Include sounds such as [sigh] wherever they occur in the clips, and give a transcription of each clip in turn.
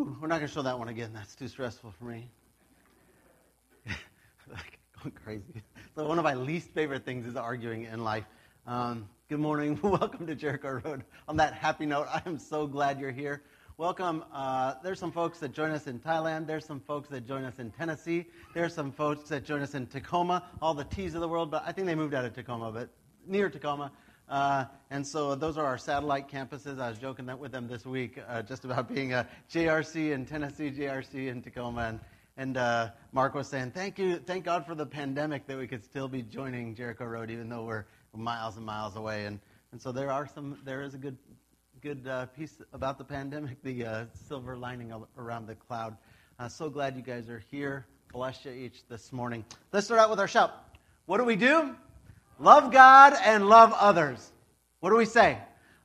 Whew, we're not going to show that one again. That's too stressful for me. [laughs] going crazy. [laughs] So one of my least favorite things is arguing in life. Um, good morning. [laughs] Welcome to Jericho Road. On that happy note, I am so glad you're here. Welcome. Uh, there's some folks that join us in Thailand. There's some folks that join us in Tennessee. There's some folks that join us in Tacoma. All the T's of the world, but I think they moved out of Tacoma, but near Tacoma. Uh, and so those are our satellite campuses. I was joking that with them this week uh, just about being a JRC in Tennessee, JRC in Tacoma. And, and uh, Mark was saying, thank you, thank God for the pandemic that we could still be joining Jericho Road even though we're miles and miles away. And, and so there are some, there is a good, good uh, piece about the pandemic, the uh, silver lining around the cloud. Uh, so glad you guys are here. Bless you each this morning. Let's start out with our shout. What do we do? Love God and love others. What do we say?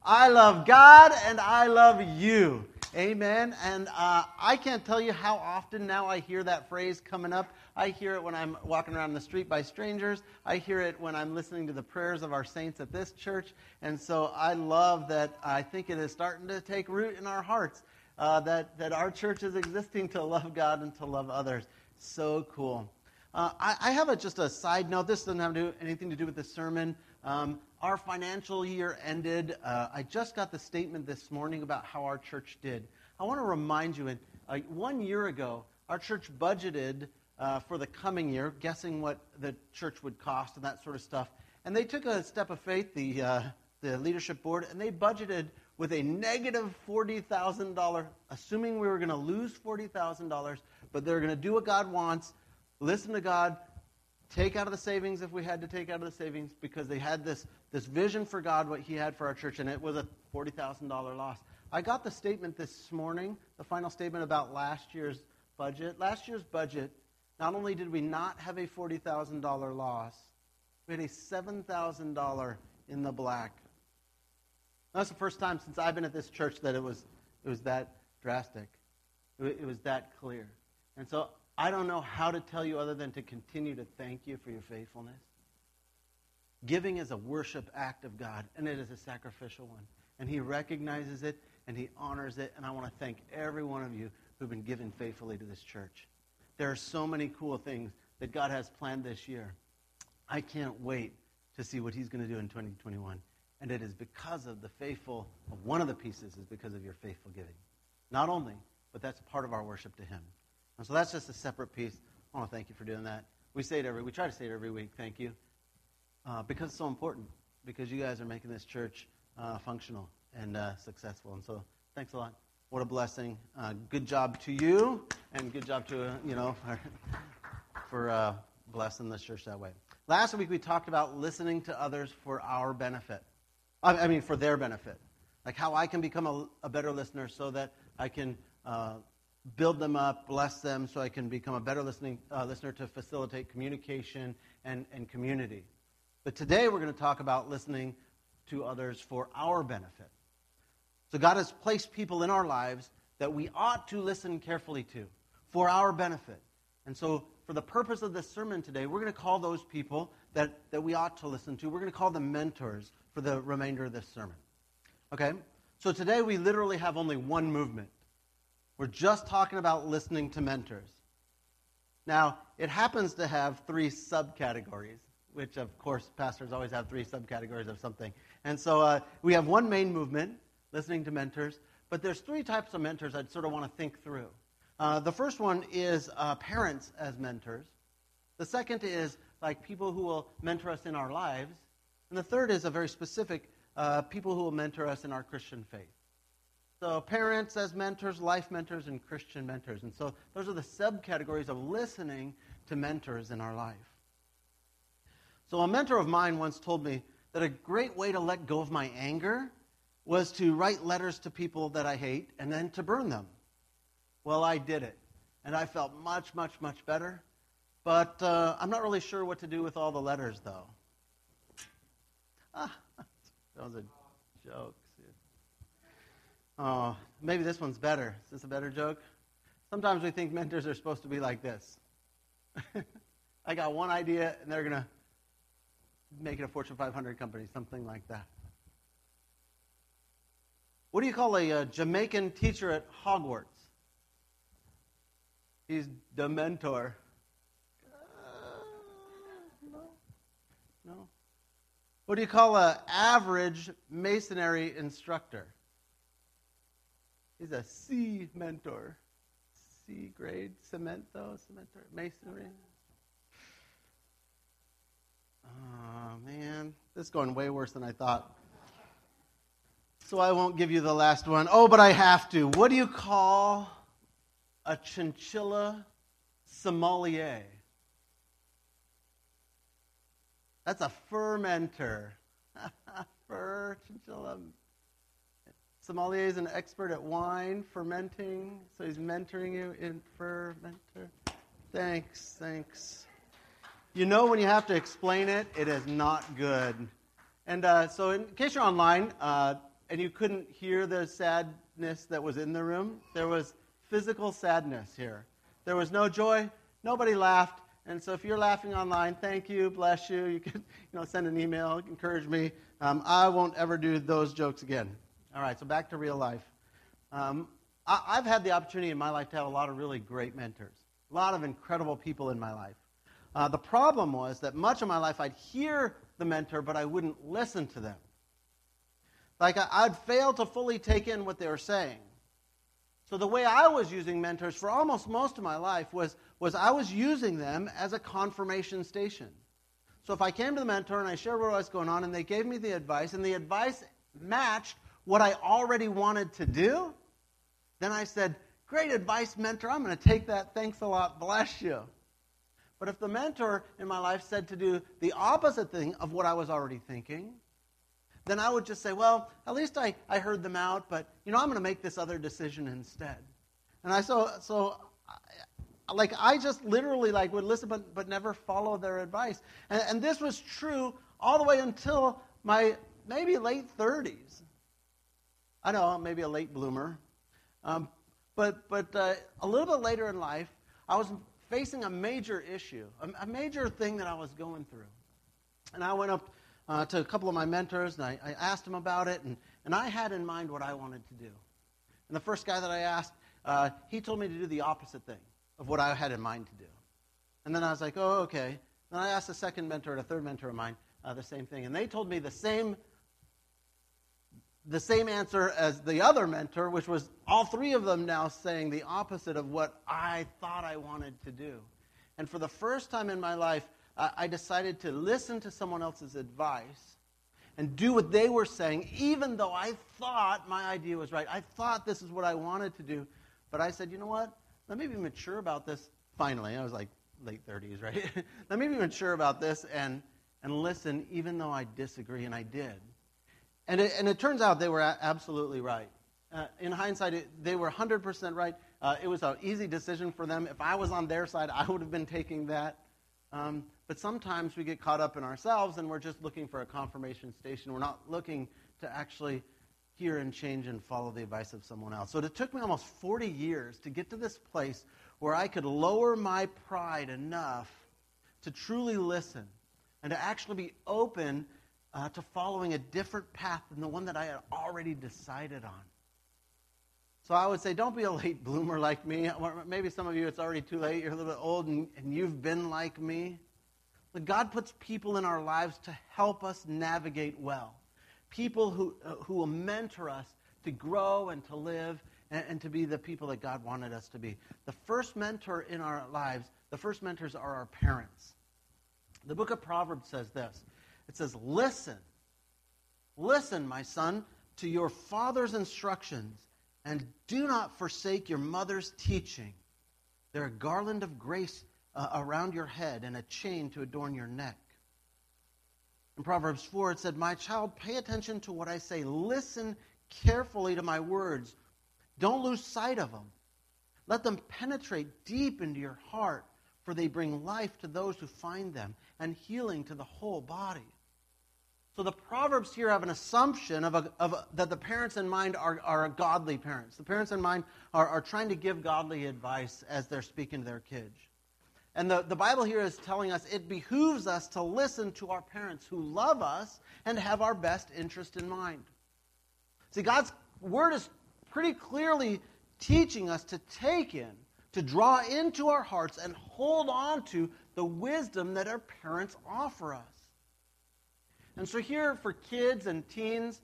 I love God and I love you. Amen. And uh, I can't tell you how often now I hear that phrase coming up. I hear it when I'm walking around the street by strangers. I hear it when I'm listening to the prayers of our saints at this church. And so I love that I think it is starting to take root in our hearts uh, that, that our church is existing to love God and to love others. So cool. Uh, I, I, have a, just a side note. This doesn't have to do, anything to do with the sermon. Um, our financial year ended. Uh, I just got the statement this morning about how our church did. I want to remind you, uh, one year ago, our church budgeted uh, for the coming year, guessing what the church would cost and that sort of stuff. And they took a step of faith, the, uh, the leadership board, and they budgeted with a negative $40,000, assuming we were going to lose $40,000, but they're going to do what God wants listen to God, take out of the savings if we had to take out of the savings, because they had this, this vision for God, what He had for our church, and it was a $40,000 loss. I got the statement this morning, the final statement about last year's budget. Last year's budget, not only did we not have a $40,000 loss, we had a $7,000 in the black. That's the first time since I've been at this church that it was, it was that drastic. It, was that clear. And so I don't know how to tell you other than to continue to thank you for your faithfulness. Giving is a worship act of God, and it is a sacrificial one. And He recognizes it and He honors it. And I want to thank every one of you who've been giving faithfully to this church. There are so many cool things that God has planned this year. I can't wait to see what He's going to do in 2021. And it is because of the faithful, one of the pieces is because of your faithful giving. Not only, but that's part of our worship to Him. And so that's just a separate piece. I want to thank you for doing that. We say it every, we try to say it every week. Thank you, uh, because it's so important. Because you guys are making this church uh, functional and uh, successful. And so, thanks a lot. What a blessing. Uh, good job to you, and good job to uh, you know for, for uh, blessing this church that way. Last week we talked about listening to others for our benefit. I, I mean, for their benefit, like how I can become a, a better listener so that I can build them up, bless them, so I can become a better listening, uh, listener to facilitate communication and, and community. But today we're going to talk about listening to others for our benefit. So God has placed people in our lives that we ought to listen carefully to for our benefit. And so, for the purpose of this sermon today, we're going to call those people that, that we ought to listen to, we're going to call them mentors for the remainder of this sermon. Okay? So today we literally have only one movement. We're just talking about listening to mentors. Now, it happens to have three subcategories, which, of course, pastors always have three subcategories of something. And so uh, we have one main movement, listening to mentors, but there's three types of mentors I'd sort of want to think through. Uh, the first one is uh, parents as mentors. The second is like people who will mentor us in our lives. And the third is a very specific uh, people who will mentor us in our Christian faith. So, parents as mentors, life mentors, and Christian mentors. And so, those are the subcategories of listening to mentors in our life. So, a mentor of mine once told me that a great way to let go of my anger was to write letters to people that I hate and then to burn them. Well, I did it. And I felt much, much, much better. But uh, I'm not really sure what to do with all the letters, though. Ah, [laughs] that was a joke. Oh, maybe this one's better. Is this a better joke? Sometimes we think mentors are supposed to be like this. [laughs] I got one idea, and they're going to make it a Fortune 500 company, something like that. What do you call a, a uh, Jamaican teacher at Hogwarts? He's the mentor. Uh, no. No. What do you call an average masonry instructor? He's a C mentor. C grade cemento, cemento, masonry. Oh, man. This is going way worse than I thought. So I won't give you the last one. Oh, but I have to. What do you call a chinchilla sommelier? That's a fermenter. [laughs] Fur, chinchilla. Sommelier is an expert at wine, fermenting, so he's mentoring you in fermenter. Thanks, thanks. You know when you have to explain it, it is not good. And uh, so, in case you're online uh, and you couldn't hear the sadness that was in the room, there was physical sadness here. There was no joy. Nobody laughed. And so if you're laughing online, thank you, bless you. You can [laughs] you know, send an email, encourage me. Um, I won't ever do those jokes again. All right, so back to real life. Um, I, I've had the opportunity in my life to have a lot of really great mentors, a lot of incredible people in my life. Uh, the problem was that much of my life I'd hear the mentor, but I wouldn't listen to them. Like I, I'd fail to fully take in what they were saying. So the way I was using mentors for almost most of my life was, was I was using them as a confirmation station. So if I came to the mentor and I shared what was going on and they gave me the advice and the advice matched what I already wanted to do, then I said, Great advice, mentor. I'm going to take that. Thanks a lot. Bless you. But if the mentor in my life said to do the opposite thing of what I was already thinking, then I would just say, well, at least I, I heard them out, but, you know, I'm going to make this other decision instead. And I, so, so, like, I just literally, like, would listen but, but never follow their advice. And, and this was true all the way until my maybe late 30s. I know, maybe a late bloomer. Um, but but uh, a little bit later in life, I was facing a major issue, a, a major thing that I was going through. And I went up uh, to a couple of my mentors, and I, I asked them about it, and, and I had in mind what I wanted to do. And the first guy that I asked, uh, he told me to do the opposite thing of what I had in mind to do. And then I was like, oh, okay. Then I asked a second mentor and a third mentor of mine uh, the same thing. And they told me the same, the same answer as the other mentor, which was all three of them now saying the opposite of what I thought I wanted to do. And for the first time in my life, I decided to listen to someone else's advice and do what they were saying, even though I thought my idea was right. I thought this is what I wanted to do. But I said, you know what? Let me be mature about this. Finally, I was like late 30s, right? [laughs] Let me be mature about this and, and listen, even though I disagree, and I did. And it, and it turns out they were absolutely right. Uh, in hindsight, it, they were 100% right. Uh, it was an easy decision for them. If I was on their side, I would have been taking that. Um, but sometimes we get caught up in ourselves and we're just looking for a confirmation station. We're not looking to actually hear and change and follow the advice of someone else. So it took me almost 40 years to get to this place where I could lower my pride enough to truly listen and to actually be open uh, to following a different path than the one that I had already decided on. So I would say, don't be a late bloomer like me. Maybe some of you, it's already too late. You're a little bit old and, and you've been like me. But God puts people in our lives to help us navigate well. People who, uh, who will mentor us to grow and to live and, and to be the people that God wanted us to be. The first mentor in our lives, the first mentors are our parents. The book of Proverbs says this it says, Listen, listen, my son, to your father's instructions, and do not forsake your mother's teaching. They're a garland of grace uh, around your head and a chain to adorn your neck. In Proverbs 4, it said, My child, pay attention to what I say. Listen carefully to my words. Don't lose sight of them. Let them penetrate deep into your heart, for they bring life to those who find them and healing to the whole body. So the Proverbs here have an assumption of, a, of a, that the parents in mind are, are godly parents. The parents in mind are, are trying to give godly advice as they're speaking to their kids. And the, the Bible here is telling us it behooves us to listen to our parents who love us and have our best interest in mind. See, God's word is pretty clearly teaching us to take in, to draw into our hearts and hold on to the wisdom that our parents offer us. And so, here for kids and teens,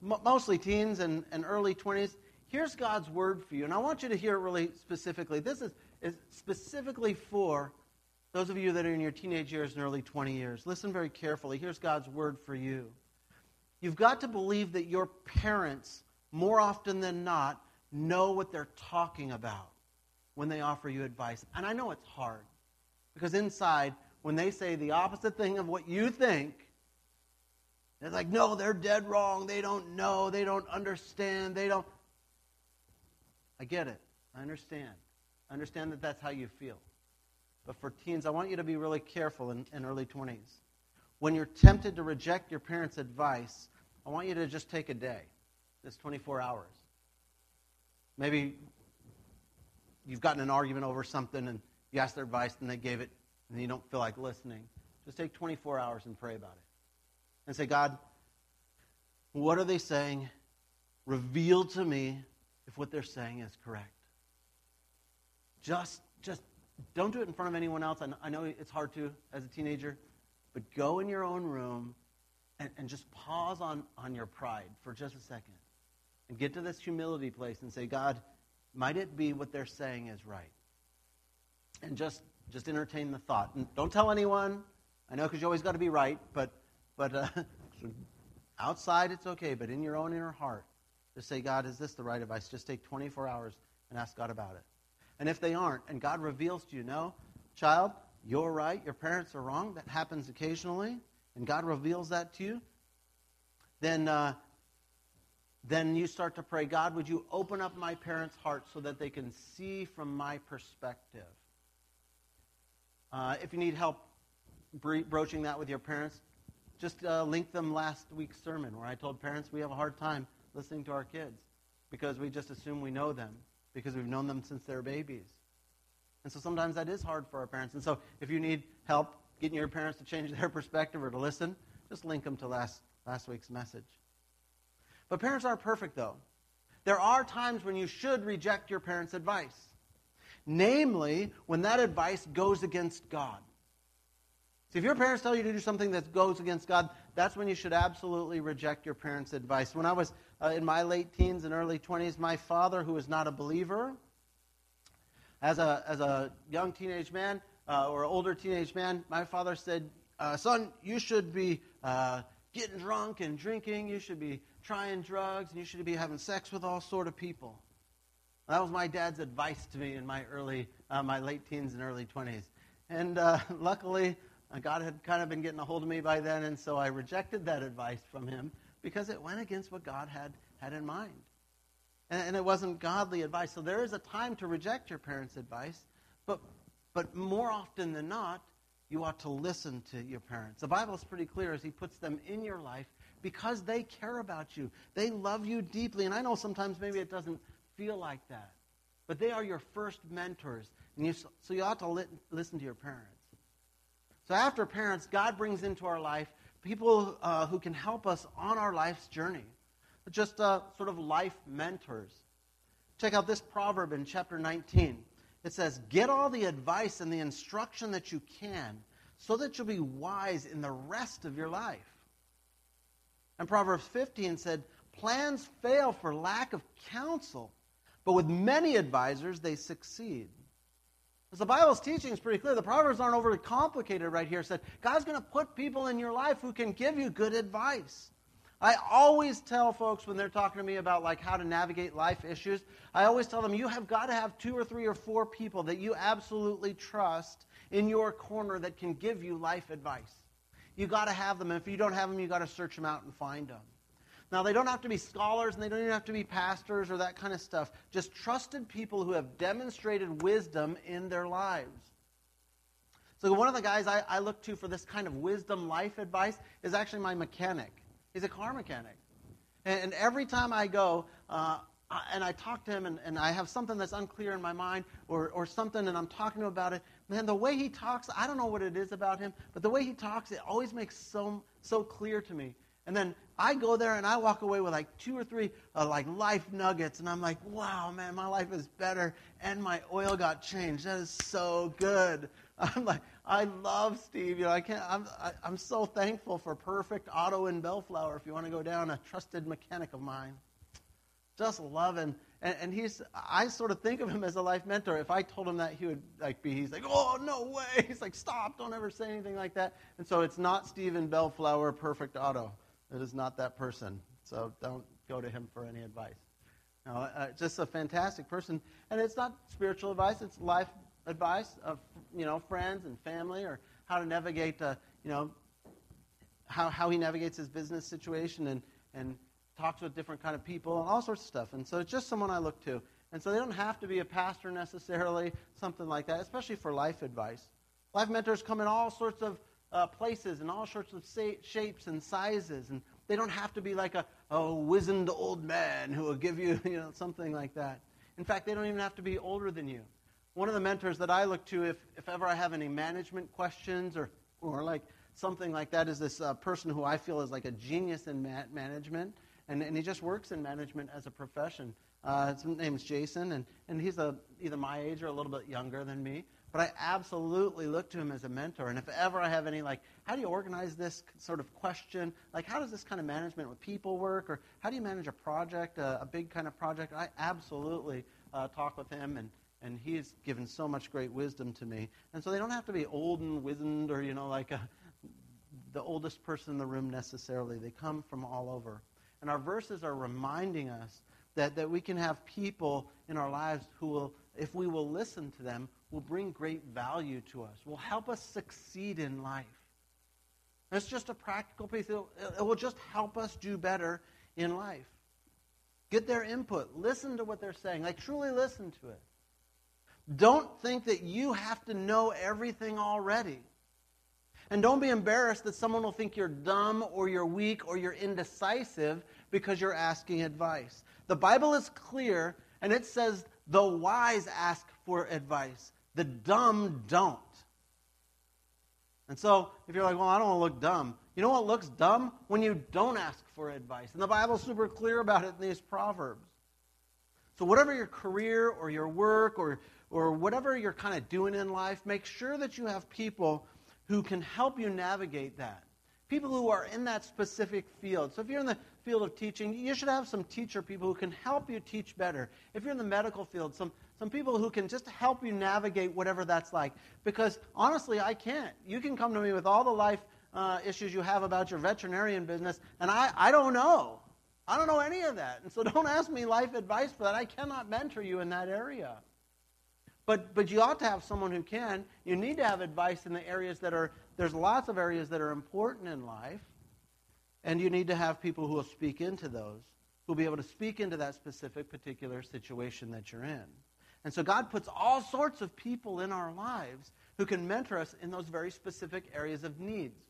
mostly teens and, and early 20s, here's God's word for you. And I want you to hear it really specifically. This is, is specifically for those of you that are in your teenage years and early 20 years. Listen very carefully. Here's God's word for you. You've got to believe that your parents, more often than not, know what they're talking about when they offer you advice. And I know it's hard because inside, when they say the opposite thing of what you think, they're like, no, they're dead wrong. They don't know. They don't understand. They don't. I get it. I understand. I understand that that's how you feel. But for teens, I want you to be really careful in, in early 20s. When you're tempted to reject your parents' advice, I want you to just take a day, just 24 hours. Maybe you've gotten an argument over something and you ask their advice and they gave it and you don't feel like listening. Just take 24 hours and pray about it. And say, God, what are they saying? Reveal to me if what they're saying is correct. Just, just don't do it in front of anyone else. I know it's hard to as a teenager, but go in your own room and, and just pause on, on your pride for just a second and get to this humility place and say, God, might it be what they're saying is right? And just just entertain the thought. And don't tell anyone. I know because you always got to be right, but but uh, outside it's okay. But in your own inner heart, just say, God, is this the right advice? Just take 24 hours and ask God about it. And if they aren't, and God reveals to you, no, child, you're right. Your parents are wrong. That happens occasionally, and God reveals that to you. Then uh, then you start to pray, God, would you open up my parents' hearts so that they can see from my perspective? Uh, if you need help broaching that with your parents, just uh, link them last week's sermon where I told parents we have a hard time listening to our kids because we just assume we know them because we've known them since they're babies. And so sometimes that is hard for our parents. And so if you need help getting your parents to change [laughs] their perspective or to listen, just link them to last, last week's message. But parents aren't perfect, though. There are times when you should reject your parents' advice, namely, when that advice goes against God. See, if your parents tell you to do something that goes against God, that's when you should absolutely reject your parents' advice. When I was uh, in my late teens and early 20s, my father, who was not a believer, as a, as a young teenage man uh, or older teenage man, my father said, uh, Son, you should be uh, getting drunk and drinking. You should be trying drugs, and you should be having sex with all sort of people. That was my dad's advice to me in my early, uh, my late teens and early 20s. And uh, [laughs] luckily, God had kind of been getting a hold of me by then, and so I rejected that advice from him because it went against what God had, had in mind. And, and it wasn't godly advice. So there is a time to reject your parents' advice, but, but more often than not, you ought to listen to your parents. The Bible is pretty clear as He puts them in your life because they care about you. They love you deeply. And I know sometimes maybe it doesn't feel like that, but they are your first mentors. And you, so you ought to li- listen to your parents. So after parents, God brings into our life people uh, who can help us on our life's journey, just uh, sort of life mentors. Check out this proverb in chapter 19. It says, Get all the advice and the instruction that you can so that you'll be wise in the rest of your life. And Proverbs 15 said, Plans fail for lack of counsel, but with many advisors they succeed. As the Bible's teaching is pretty clear, the Proverbs aren't overly complicated right here. It said, God's going to put people in your life who can give you good advice. I always tell folks when they're talking to me about like how to navigate life issues, I always tell them you have got to have two or three or four people that you absolutely trust in your corner that can give you life advice. You got to have them. And if you don't have them, you got to search them out and find them. Now, they don't have to be scholars and they don't even have to be pastors or that kind of stuff. Just trusted people who have demonstrated wisdom in their lives. So, one of the guys I, I look to for this kind of wisdom life advice is actually my mechanic. He's a car mechanic. And, and every time I go, uh, and I talk to him and, and I have something that's unclear in my mind or, or something and I'm talking to him about it, man, the way he talks, I don't know what it is about him, but the way he talks, it always makes so, so clear to me. And then I go there and I walk away with like two or three uh, like life nuggets, and I'm like, wow, man, my life is better, and my oil got changed. That is so good. [laughs] I'm like, I love Steve. You know, I can't. I'm I, am i am so thankful for Perfect Auto in Bellflower. If you want to go down, a trusted mechanic of mine. Just loving, and, and he's. I sort of think of him as a life mentor. If I told him that, he would like be. He's like, oh no way. [laughs] He's like, stop! Don't ever say anything like that. And so it's not Stephen Bellflower Perfect Auto. It is not that person. So don't go to him for any advice. No, uh, just a fantastic person, and it's not spiritual advice; it's life advice of you know friends and family, or how to navigate, uh, you know, how how he navigates his business situation and and talks with different kind of people and all sorts of stuff. And so it's just someone I look to. And so they don't have to be a pastor necessarily, something like that, especially for life advice. Life mentors come in all sorts of uh, places and all sorts of sa- shapes and sizes. And they don't have to be like a, a wizened old man who will give you, [laughs] you know, something like that. In fact, they don't even have to be older than you. One of the mentors that I look to, if, if ever I have any management questions or, or like something like that, is this uh, person who I feel is like a genius in ma- management. And, and he just works in management as a profession. Uh, his name is Jason, and, and he's a, either my age or a little bit younger than me. But I absolutely look to him as a mentor. And if ever I have any, like, how do you organize this sort of question? Like, how does this kind of management with people work? Or how do you manage a project, a, a big kind of project? I absolutely uh, talk with him, and, and he's given so much great wisdom to me. And so they don't have to be old and wizened or, you know, like a, the oldest person in the room necessarily. They come from all over. And our verses are reminding us that, that we can have people in our lives who will, if we will listen to them, will bring great value to us, will help us succeed in life. It's just a practical piece. It will just help us do better in life. Get their input. Listen to what they're saying. Like, truly listen to it. Don't think that you have to know everything already. And don't be embarrassed that someone will think you're dumb or you're weak or you're indecisive because you're asking advice. The Bible is clear, and it says the wise ask for advice. The dumb don't. And so, if you're like, well, I don't want to look dumb, you know what looks dumb? When you don't ask for advice. And the Bible's super clear about it in these Proverbs. So, whatever your career or your work or, or whatever you're kind of doing in life, make sure that you have people who can help you navigate that. People who are in that specific field. So, if you're in the field of teaching, you should have some teacher people who can help you teach better. If you're in the medical field, some some people who can just help you navigate whatever that's like. Because honestly, I can't. You can come to me with all the life uh, issues you have about your veterinarian business, and I, I don't know. I don't know any of that. And so [laughs] don't ask me life advice for that. I cannot mentor you in that area. But, but you ought to have someone who can. You need to have advice in the areas that are, there's lots of areas that are important in life. And you need to have people who will speak into those, who will be able to speak into that specific particular situation that you're in. And so God puts all sorts of people in our lives who can mentor us in those very specific areas of needs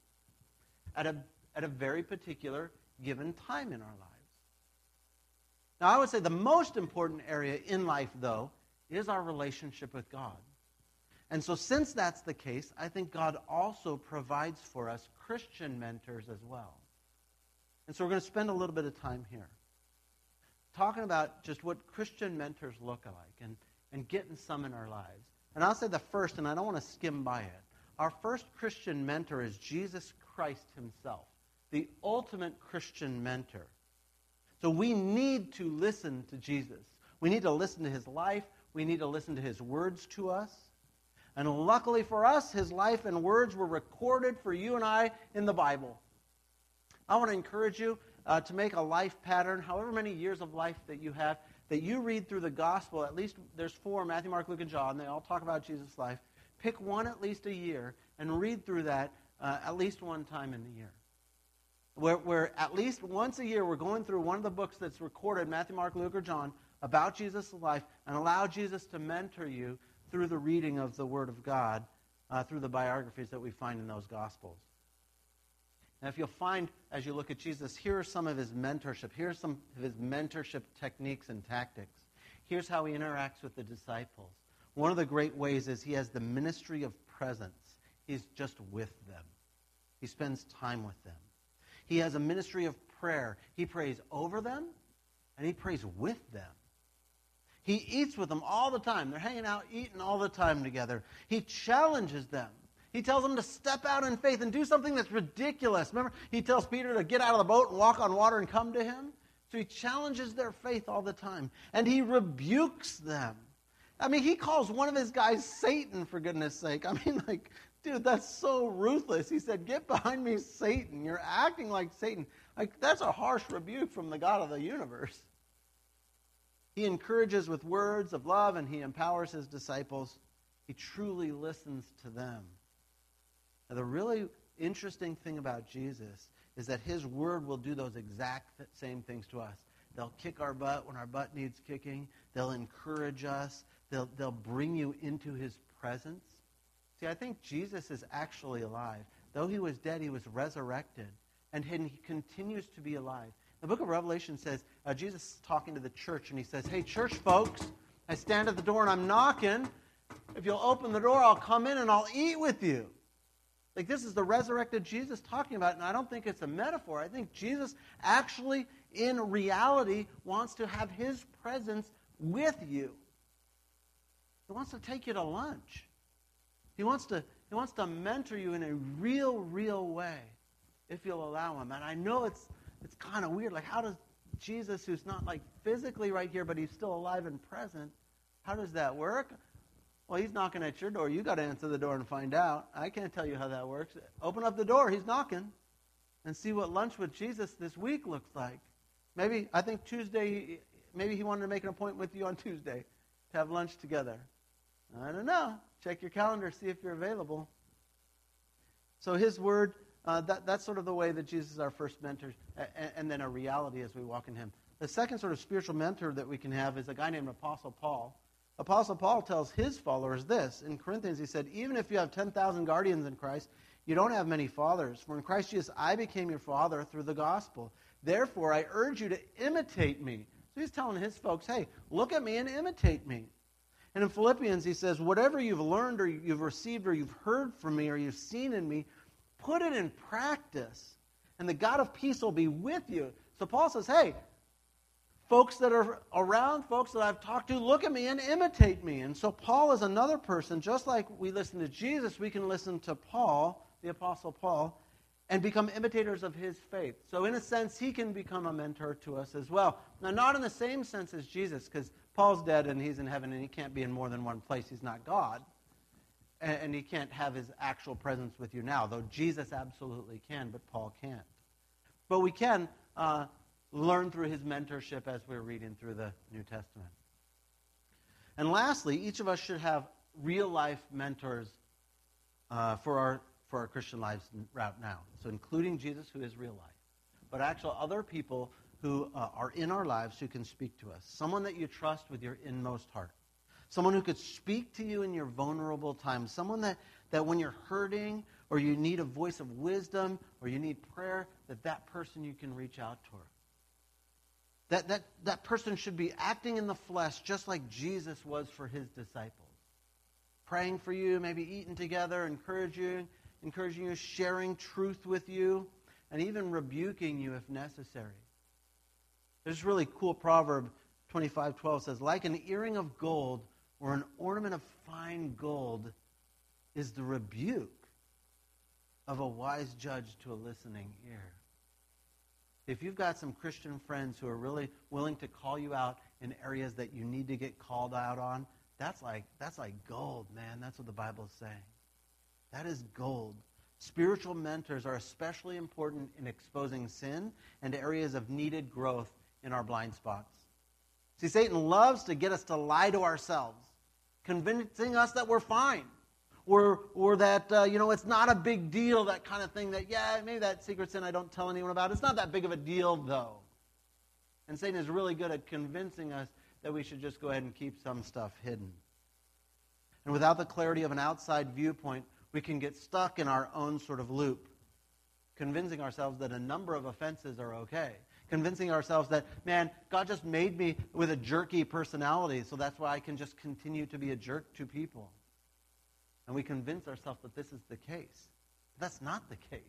at a, at a very particular given time in our lives. Now, I would say the most important area in life, though, is our relationship with God. And so, since that's the case, I think God also provides for us Christian mentors as well. And so, we're going to spend a little bit of time here talking about just what Christian mentors look like and and getting some in our lives. And I'll say the first, and I don't want to skim by it. Our first Christian mentor is Jesus Christ himself, the ultimate Christian mentor. So we need to listen to Jesus. We need to listen to his life. We need to listen to his words to us. And luckily for us, his life and words were recorded for you and I in the Bible. I want to encourage you uh, to make a life pattern, however many years of life that you have, that you read through the gospel, at least there's four Matthew, Mark, Luke, and John. They all talk about Jesus' life. Pick one at least a year and read through that uh, at least one time in the year. Where, where at least once a year we're going through one of the books that's recorded, Matthew, Mark, Luke, or John, about Jesus' life, and allow Jesus to mentor you through the reading of the Word of God, uh, through the biographies that we find in those Gospels. Now, if you'll find as you look at Jesus, here are some of his mentorship. Here's some of his mentorship techniques and tactics. Here's how he interacts with the disciples. One of the great ways is he has the ministry of presence. He's just with them, he spends time with them. He has a ministry of prayer. He prays over them and he prays with them. He eats with them all the time. They're hanging out, eating all the time together. He challenges them. He tells them to step out in faith and do something that's ridiculous. Remember, he tells Peter to get out of the boat and walk on water and come to him. So he challenges their faith all the time. And he rebukes them. I mean, he calls one of his guys Satan, for goodness sake. I mean, [laughs] like, dude, that's so ruthless. He said, Get behind me, Satan. You're acting like Satan. Like, that's a harsh rebuke from the God of the universe. He encourages with words of love and he empowers his disciples. He truly listens to them. Now, the really interesting thing about Jesus is that his word will do those exact same things to us. They'll kick our butt when our butt needs kicking. They'll encourage us. They'll, they'll bring you into his presence. See, I think Jesus is actually alive. Though he was dead, he was resurrected. And he continues to be alive. The book of Revelation says, uh, Jesus is talking to the church, and he says, Hey, church folks, I stand at the door and I'm knocking. If you'll open the door, I'll come in and I'll eat with you. Like, this is the resurrected Jesus talking about, and I don't think it's a metaphor. I think Jesus actually, in reality, wants to have his presence with you. He wants to take you to lunch. He wants to, he wants to mentor you in a real, real way if you'll allow him. And I know it's, it's kind of weird. Like, how does Jesus, who's not like physically right here, but he's still alive and present, how does that work? Well, he's knocking at your door. You got to answer the door and find out. I can't tell you how that works. Open up the door. He's knocking, and see what lunch with Jesus this week looks like. Maybe I think Tuesday. Maybe he wanted to make an appointment with you on Tuesday to have lunch together. I don't know. Check your calendar, see if you're available. So his word. Uh, that, that's sort of the way that Jesus is our first mentor, and, and then a reality as we walk in him. The second sort of spiritual mentor that we can have is a guy named Apostle Paul. Apostle Paul tells his followers this. In Corinthians, he said, Even if you have 10,000 guardians in Christ, you don't have many fathers. For in Christ Jesus, I became your father through the gospel. Therefore, I urge you to imitate me. So he's telling his folks, hey, look at me and imitate me. And in Philippians, he says, whatever you've learned or you've received or you've heard from me or you've seen in me, put it in practice. And the God of peace will be with you. So Paul says, hey, folks that are around, folks that I've talked to, look at me and imitate me. And so Paul is another person. Just like we listen to Jesus, we can listen to Paul, the Apostle Paul, and become imitators of his faith. So, in a sense, he can become a mentor to us as well. Now, not in the same sense as Jesus, because Paul's dead and he's in heaven and he can't be in more than one place. He's not God. And, he can't have his actual presence with you now, though Jesus absolutely can, but Paul can't. But we can uh, learn through his mentorship as we're reading through the New Testament. And lastly, each of us should have real life mentors uh, for, our, for our Christian lives right now. So, including Jesus, who is real life, but actual other people who uh, are in our lives who can speak to us. Someone that you trust with your inmost heart. Someone who could speak to you in your vulnerable times. Someone that, that when you're hurting or you need a voice of wisdom or you need prayer, that that person you can reach out toward. That, that, that person should be acting in the flesh just like Jesus was for his disciples. Praying for you, maybe eating together, encouraging encouraging you, sharing truth with you, and even rebuking you if necessary. There's a really cool proverb 25:12 says, "Like an earring of gold or an ornament of fine gold is the rebuke of a wise judge to a listening ear." If you've got some Christian friends who are really willing to call you out in areas that you need to get called out on, that's like that's like gold, man. That's what the Bible is saying. That is gold. Spiritual mentors are especially important in exposing sin and areas of needed growth in our blind spots. See, Satan loves to get us to lie to ourselves, convincing us that we're fine or, or that, uh, you know, it's not a big deal, that kind of thing, that, yeah, maybe that secret sin I don't tell anyone about. It's not that big of a deal, though. And Satan is really good at convincing us that we should just go ahead and keep some stuff hidden. And without the clarity of an outside viewpoint, we can get stuck in our own sort of loop, convincing ourselves that a number of offenses are okay. Convincing ourselves that, man, God just made me with a jerky personality, so that's why I can just continue to be a jerk to people and we convince ourselves that this is the case. But that's not the case.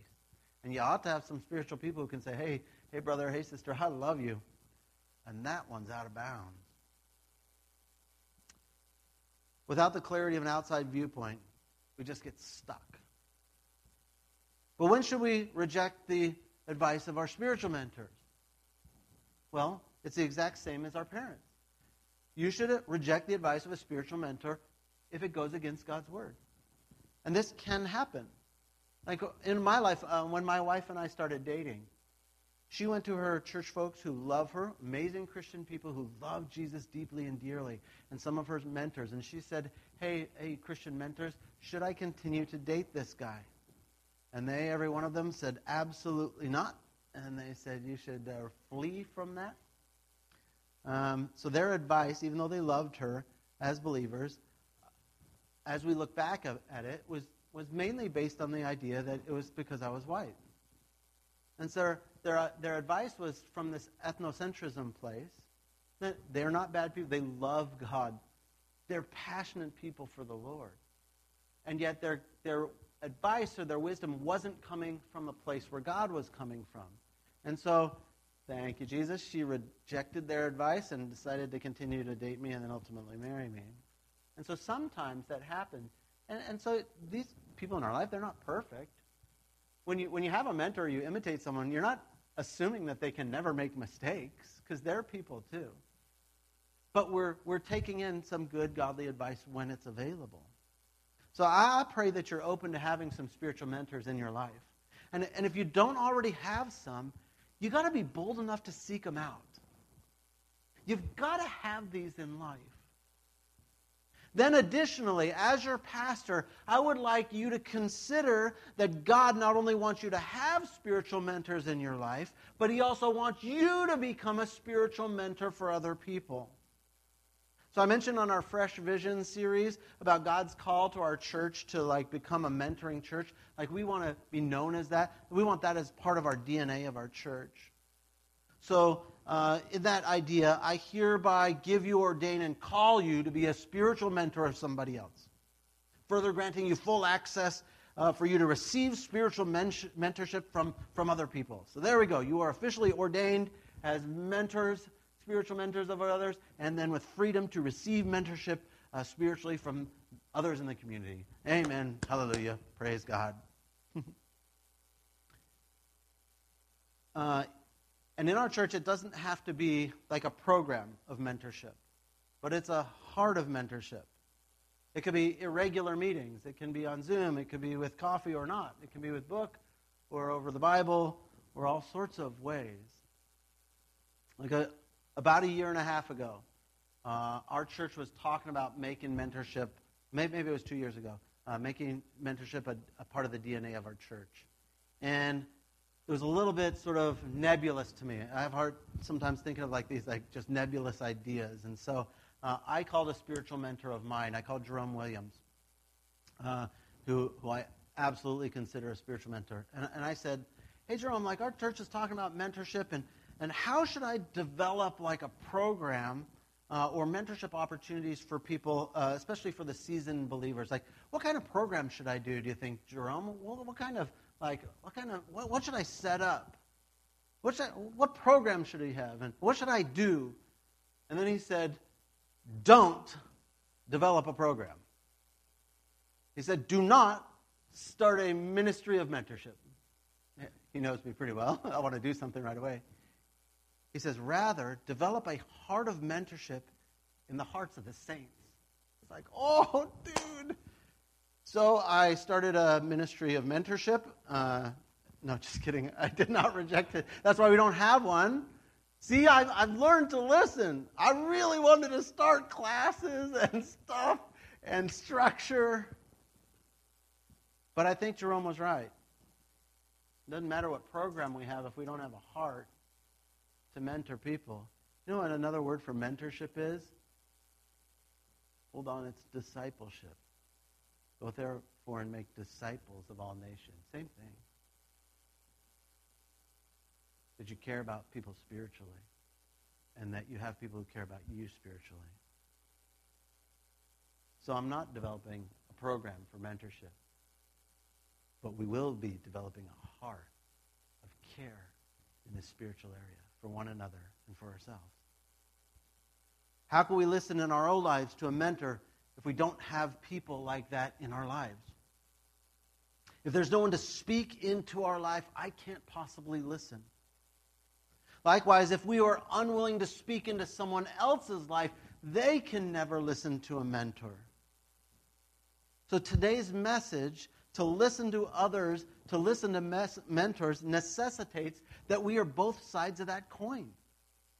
And you ought to have some spiritual people who can say, hey, hey, brother, hey, sister, I love you. And that one's out of bounds. Without the clarity of an outside viewpoint, we just get stuck. But when should we reject the advice of our spiritual mentors? Well, it's the exact same as our parents. You should reject the advice of a spiritual mentor if it goes against God's word. And this can happen. Like in my life, uh, when my wife and I started dating, she went to her church folks who love her, amazing Christian people who love Jesus deeply and dearly, and some of her mentors. And she said, Hey, hey, Christian mentors, should I continue to date this guy? And they, every one of them, said, Absolutely not. And they said, You should uh, flee from that. Um, so their advice, even though they loved her as believers, as we look back at it, was, was mainly based on the idea that it was because I was white. And so their, their advice was from this ethnocentrism place that they're not bad people. They love God. They're passionate people for the Lord. And yet their, their advice or their wisdom wasn't coming from a place where God was coming from. And so, thank you, Jesus. She rejected their advice and decided to continue to date me and then ultimately marry me. And so sometimes that happens. And, and so these people in our life, they're not perfect. When you, when you have a mentor, you imitate someone, you're not assuming that they can never make mistakes, because they're people too. But we're, we're taking in some good, godly advice when it's available. So I pray that you're open to having some spiritual mentors in your life. And, and if you don't already have some, you got to be bold enough to seek them out. You've got to have these in life. Then, additionally, as your pastor, I would like you to consider that God not only wants you to have spiritual mentors in your life, but He also wants you to become a spiritual mentor for other people. So I mentioned on our Fresh Vision series about God's call to our church to like become a mentoring church. Like we want to be known as that. We want that as part of our DNA of our church. So uh, in that idea, I hereby give you, ordain, and call you to be a spiritual mentor of somebody else. Further granting you full access uh, for you to receive spiritual men- mentorship from, from other people. So there we go. You are officially ordained as mentors, spiritual mentors of others, and then with freedom to receive mentorship uh, spiritually from others in the community. Amen. Hallelujah. Praise God. [laughs] uh, and in our church, it doesn't have to be like a program of mentorship, but it's a heart of mentorship. It could be irregular meetings. It can be on Zoom. It could be with coffee or not. It can be with book or over the Bible or all sorts of ways. Like a, about a year and a half ago, uh, our church was talking about making mentorship, maybe, maybe it was two years ago, uh, making mentorship a, a part of the DNA of our church. And it was a little bit sort of nebulous to me. I have hard sometimes thinking of like these like just nebulous ideas. And so uh, I called a spiritual mentor of mine. I called Jerome Williams, uh, who, who I absolutely consider a spiritual mentor. And, and I said, hey, Jerome, like our church is talking about mentorship, and, and how should I develop like a program uh, or mentorship opportunities for people, uh, especially for the seasoned believers? Like, what kind of program should I do, do you think, Jerome? What, what kind of like, what kind of, what, what should I set up? What, should I, what program should he have? And what should I do? And then he said, don't develop a program. He said, do not start a ministry of mentorship. He knows me pretty well. [laughs] I want to do something right away. He says, rather, develop a heart of mentorship in the hearts of the saints. It's like, oh, dude, so I started a ministry of mentorship. Uh, no, just kidding. [laughs] I did not reject it. That's why we don't have one. See, I've, I've learned to listen. I really wanted to start classes [laughs] and stuff and structure. But I think Jerome was right. It doesn't matter what program we have if we don't have a heart to mentor people. You know what another word for mentorship is? Hold on, it's discipleship. Go therefore and make disciples of all nations. Same thing. That you care about people spiritually and that you have people who care about you spiritually. So I'm not developing a program for mentorship, but we will be developing a heart of care in this spiritual area for one another and for ourselves? How can we listen in our own lives to a mentor if we don't have people like that in our lives? If there's no one to speak into our life, I can't possibly listen. Likewise, if we are unwilling to speak into someone else's life, they can never listen to a mentor. So today's message to listen to others, to listen to mes- mentors, necessitates that we are both sides of that coin.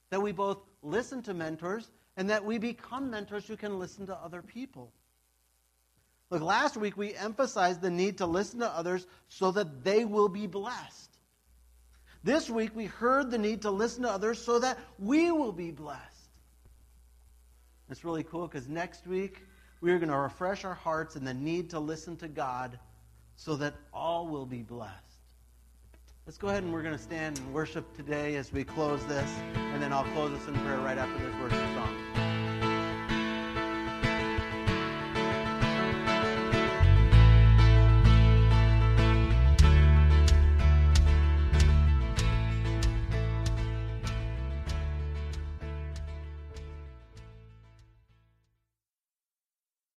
That we both listen to mentors and that we become mentors who can listen to other people. Look, last week we emphasized the need to listen to others so that they will be blessed. This week we heard the need to listen to others so that we will be blessed. It's really cool because next week we are going to refresh our hearts in the need to listen to God so that all will be blessed. Let's go ahead and we're going to stand and worship today as we close this, and then I'll close us in prayer right after this worship song.